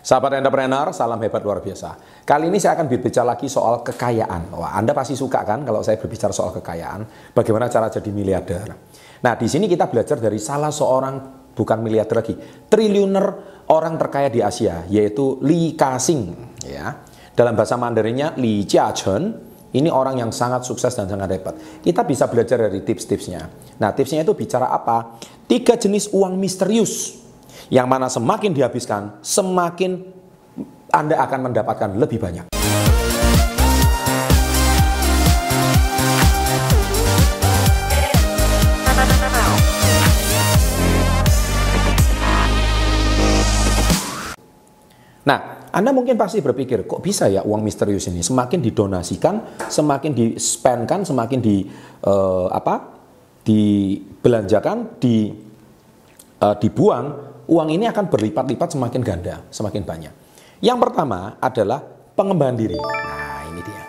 Sahabat entrepreneur, salam hebat luar biasa. Kali ini saya akan berbicara lagi soal kekayaan. Wah, Anda pasti suka kan kalau saya berbicara soal kekayaan, bagaimana cara jadi miliarder. Nah, di sini kita belajar dari salah seorang bukan miliarder lagi, triliuner orang terkaya di Asia, yaitu Li Ka-sing, ya. Dalam bahasa Mandarinnya Li Jia-chen, ini orang yang sangat sukses dan sangat hebat. Kita bisa belajar dari tips-tipsnya. Nah, tipsnya itu bicara apa? Tiga jenis uang misterius yang mana semakin dihabiskan, semakin Anda akan mendapatkan lebih banyak. Nah, Anda mungkin pasti berpikir, kok bisa ya uang misterius ini semakin didonasikan, semakin di-spend-kan, semakin di uh, apa? dibelanjakan, di uh, dibuang, uang ini akan berlipat-lipat semakin ganda, semakin banyak. Yang pertama adalah pengembangan diri. Nah, ini dia.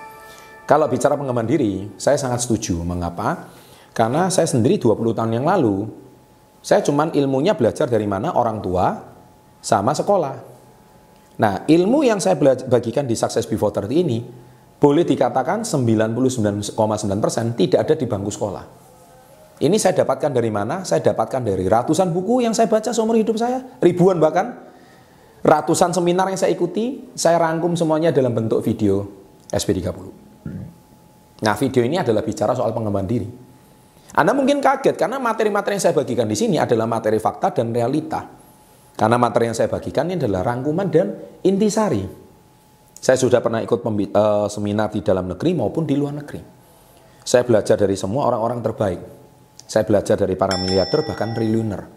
Kalau bicara pengembangan diri, saya sangat setuju. Mengapa? Karena saya sendiri 20 tahun yang lalu, saya cuman ilmunya belajar dari mana orang tua sama sekolah. Nah, ilmu yang saya bagikan di Success Before 30 ini, boleh dikatakan 99,9% tidak ada di bangku sekolah. Ini saya dapatkan dari mana? Saya dapatkan dari ratusan buku yang saya baca seumur hidup saya, ribuan bahkan. Ratusan seminar yang saya ikuti, saya rangkum semuanya dalam bentuk video SP30. Nah, video ini adalah bicara soal pengembangan diri. Anda mungkin kaget karena materi-materi yang saya bagikan di sini adalah materi fakta dan realita. Karena materi yang saya bagikan ini adalah rangkuman dan intisari. Saya sudah pernah ikut uh, seminar di dalam negeri maupun di luar negeri. Saya belajar dari semua orang-orang terbaik saya belajar dari para miliarder bahkan triliuner.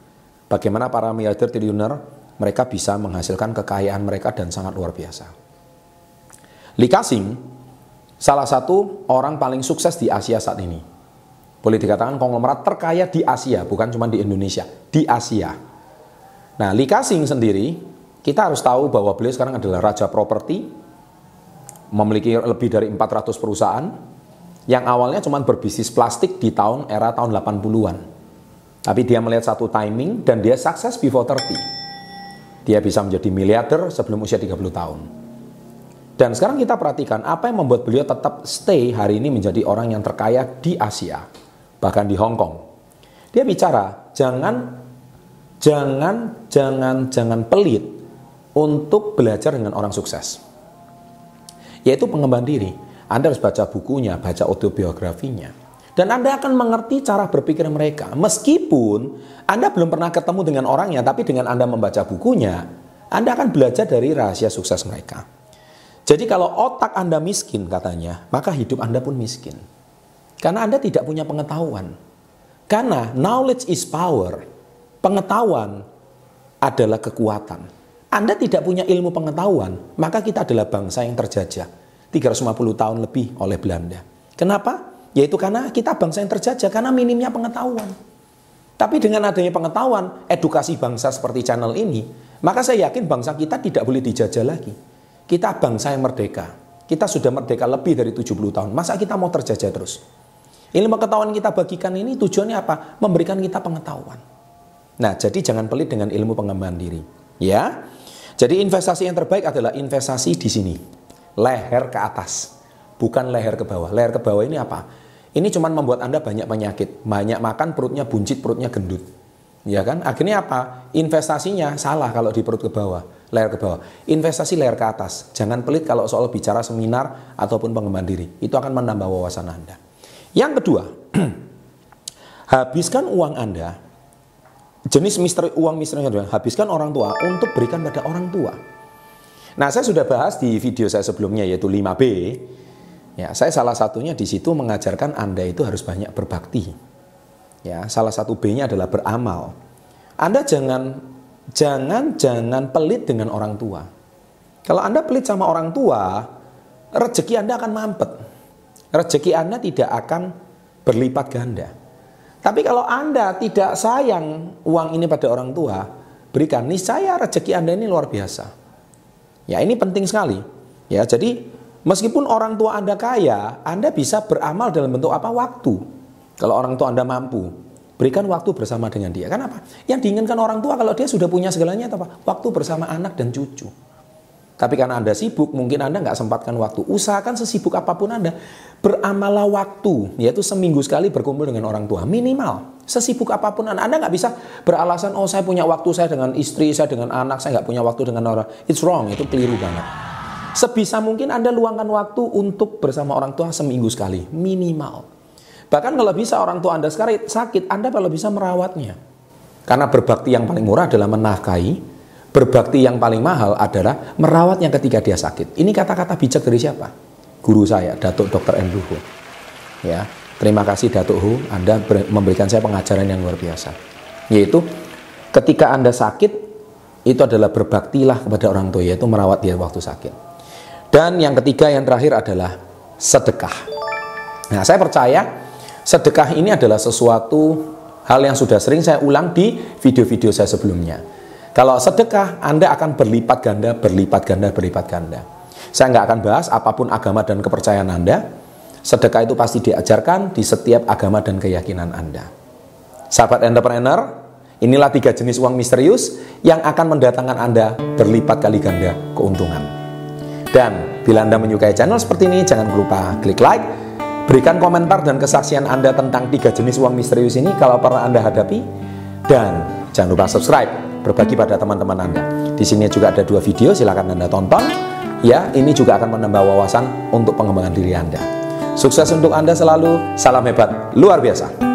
Bagaimana para miliarder triliuner mereka bisa menghasilkan kekayaan mereka dan sangat luar biasa. Li Ka-sing salah satu orang paling sukses di Asia saat ini. Boleh dikatakan konglomerat terkaya di Asia, bukan cuma di Indonesia, di Asia. Nah, Li Ka-sing sendiri, kita harus tahu bahwa beliau sekarang adalah raja properti, memiliki lebih dari 400 perusahaan, yang awalnya cuma berbisnis plastik di tahun era tahun 80-an. Tapi dia melihat satu timing dan dia sukses before 30. Dia bisa menjadi miliarder sebelum usia 30 tahun. Dan sekarang kita perhatikan apa yang membuat beliau tetap stay hari ini menjadi orang yang terkaya di Asia, bahkan di Hong Kong. Dia bicara, jangan jangan jangan jangan pelit untuk belajar dengan orang sukses. Yaitu pengembangan diri. Anda harus baca bukunya, baca autobiografinya. Dan Anda akan mengerti cara berpikir mereka. Meskipun Anda belum pernah ketemu dengan orangnya, tapi dengan Anda membaca bukunya, Anda akan belajar dari rahasia sukses mereka. Jadi kalau otak Anda miskin katanya, maka hidup Anda pun miskin. Karena Anda tidak punya pengetahuan. Karena knowledge is power. Pengetahuan adalah kekuatan. Anda tidak punya ilmu pengetahuan, maka kita adalah bangsa yang terjajah 350 tahun lebih oleh Belanda. Kenapa? Yaitu karena kita bangsa yang terjajah, karena minimnya pengetahuan. Tapi dengan adanya pengetahuan, edukasi bangsa seperti channel ini, maka saya yakin bangsa kita tidak boleh dijajah lagi. Kita bangsa yang merdeka. Kita sudah merdeka lebih dari 70 tahun. Masa kita mau terjajah terus? Ilmu pengetahuan kita bagikan ini tujuannya apa? Memberikan kita pengetahuan. Nah, jadi jangan pelit dengan ilmu pengembangan diri. Ya. Jadi investasi yang terbaik adalah investasi di sini leher ke atas, bukan leher ke bawah. Leher ke bawah ini apa? Ini cuma membuat Anda banyak penyakit, banyak makan perutnya buncit, perutnya gendut. Ya kan? Akhirnya apa? Investasinya salah kalau di perut ke bawah, leher ke bawah. Investasi leher ke atas. Jangan pelit kalau soal bicara seminar ataupun pengembangan diri. Itu akan menambah wawasan Anda. Yang kedua, habiskan uang Anda jenis misteri uang misteri habiskan orang tua untuk berikan pada orang tua. Nah, saya sudah bahas di video saya sebelumnya yaitu 5B. Ya, saya salah satunya di situ mengajarkan Anda itu harus banyak berbakti. Ya, salah satu B-nya adalah beramal. Anda jangan jangan jangan pelit dengan orang tua. Kalau Anda pelit sama orang tua, rezeki Anda akan mampet. Rezeki Anda tidak akan berlipat ganda. Tapi kalau Anda tidak sayang uang ini pada orang tua, berikan niscaya rezeki Anda ini luar biasa. Ya ini penting sekali. Ya jadi meskipun orang tua Anda kaya, Anda bisa beramal dalam bentuk apa? Waktu. Kalau orang tua Anda mampu, berikan waktu bersama dengan dia. Kenapa? Yang diinginkan orang tua kalau dia sudah punya segalanya apa? Waktu bersama anak dan cucu. Tapi karena Anda sibuk, mungkin Anda nggak sempatkan waktu. Usahakan sesibuk apa pun Anda, beramalah waktu, yaitu seminggu sekali berkumpul dengan orang tua. Minimal, sesibuk apa pun Anda. Anda nggak bisa beralasan, oh saya punya waktu saya dengan istri, saya dengan anak, saya nggak punya waktu dengan orang. It's wrong, itu keliru banget. Sebisa mungkin Anda luangkan waktu untuk bersama orang tua seminggu sekali, minimal. Bahkan kalau bisa orang tua Anda sekarang sakit, Anda kalau bisa merawatnya. Karena berbakti yang paling murah adalah menafkahi, Berbakti yang paling mahal adalah merawatnya ketika dia sakit. Ini kata-kata bijak dari siapa? Guru saya, Datuk Dr. Andrew. Ya, terima kasih Datuk Hu, Anda memberikan saya pengajaran yang luar biasa. Yaitu ketika Anda sakit, itu adalah berbaktilah kepada orang tua, yaitu merawat dia waktu sakit. Dan yang ketiga, yang terakhir adalah sedekah. Nah, saya percaya sedekah ini adalah sesuatu hal yang sudah sering saya ulang di video-video saya sebelumnya kalau sedekah, Anda akan berlipat ganda, berlipat ganda, berlipat ganda. Saya nggak akan bahas apa pun agama dan kepercayaan Anda. Sedekah itu pasti diajarkan di setiap agama dan keyakinan Anda. Sahabat entrepreneur, inilah tiga jenis uang misterius yang akan mendatangkan Anda berlipat kali ganda keuntungan. Dan bila Anda menyukai channel seperti ini, jangan lupa klik like, berikan komentar dan kesaksian Anda tentang tiga jenis uang misterius ini kalau pernah Anda hadapi, dan jangan lupa subscribe berbagi pada teman-teman Anda. Di sini juga ada dua video, silakan Anda tonton. Ya, ini juga akan menambah wawasan untuk pengembangan diri Anda. Sukses untuk Anda selalu, salam hebat, luar biasa.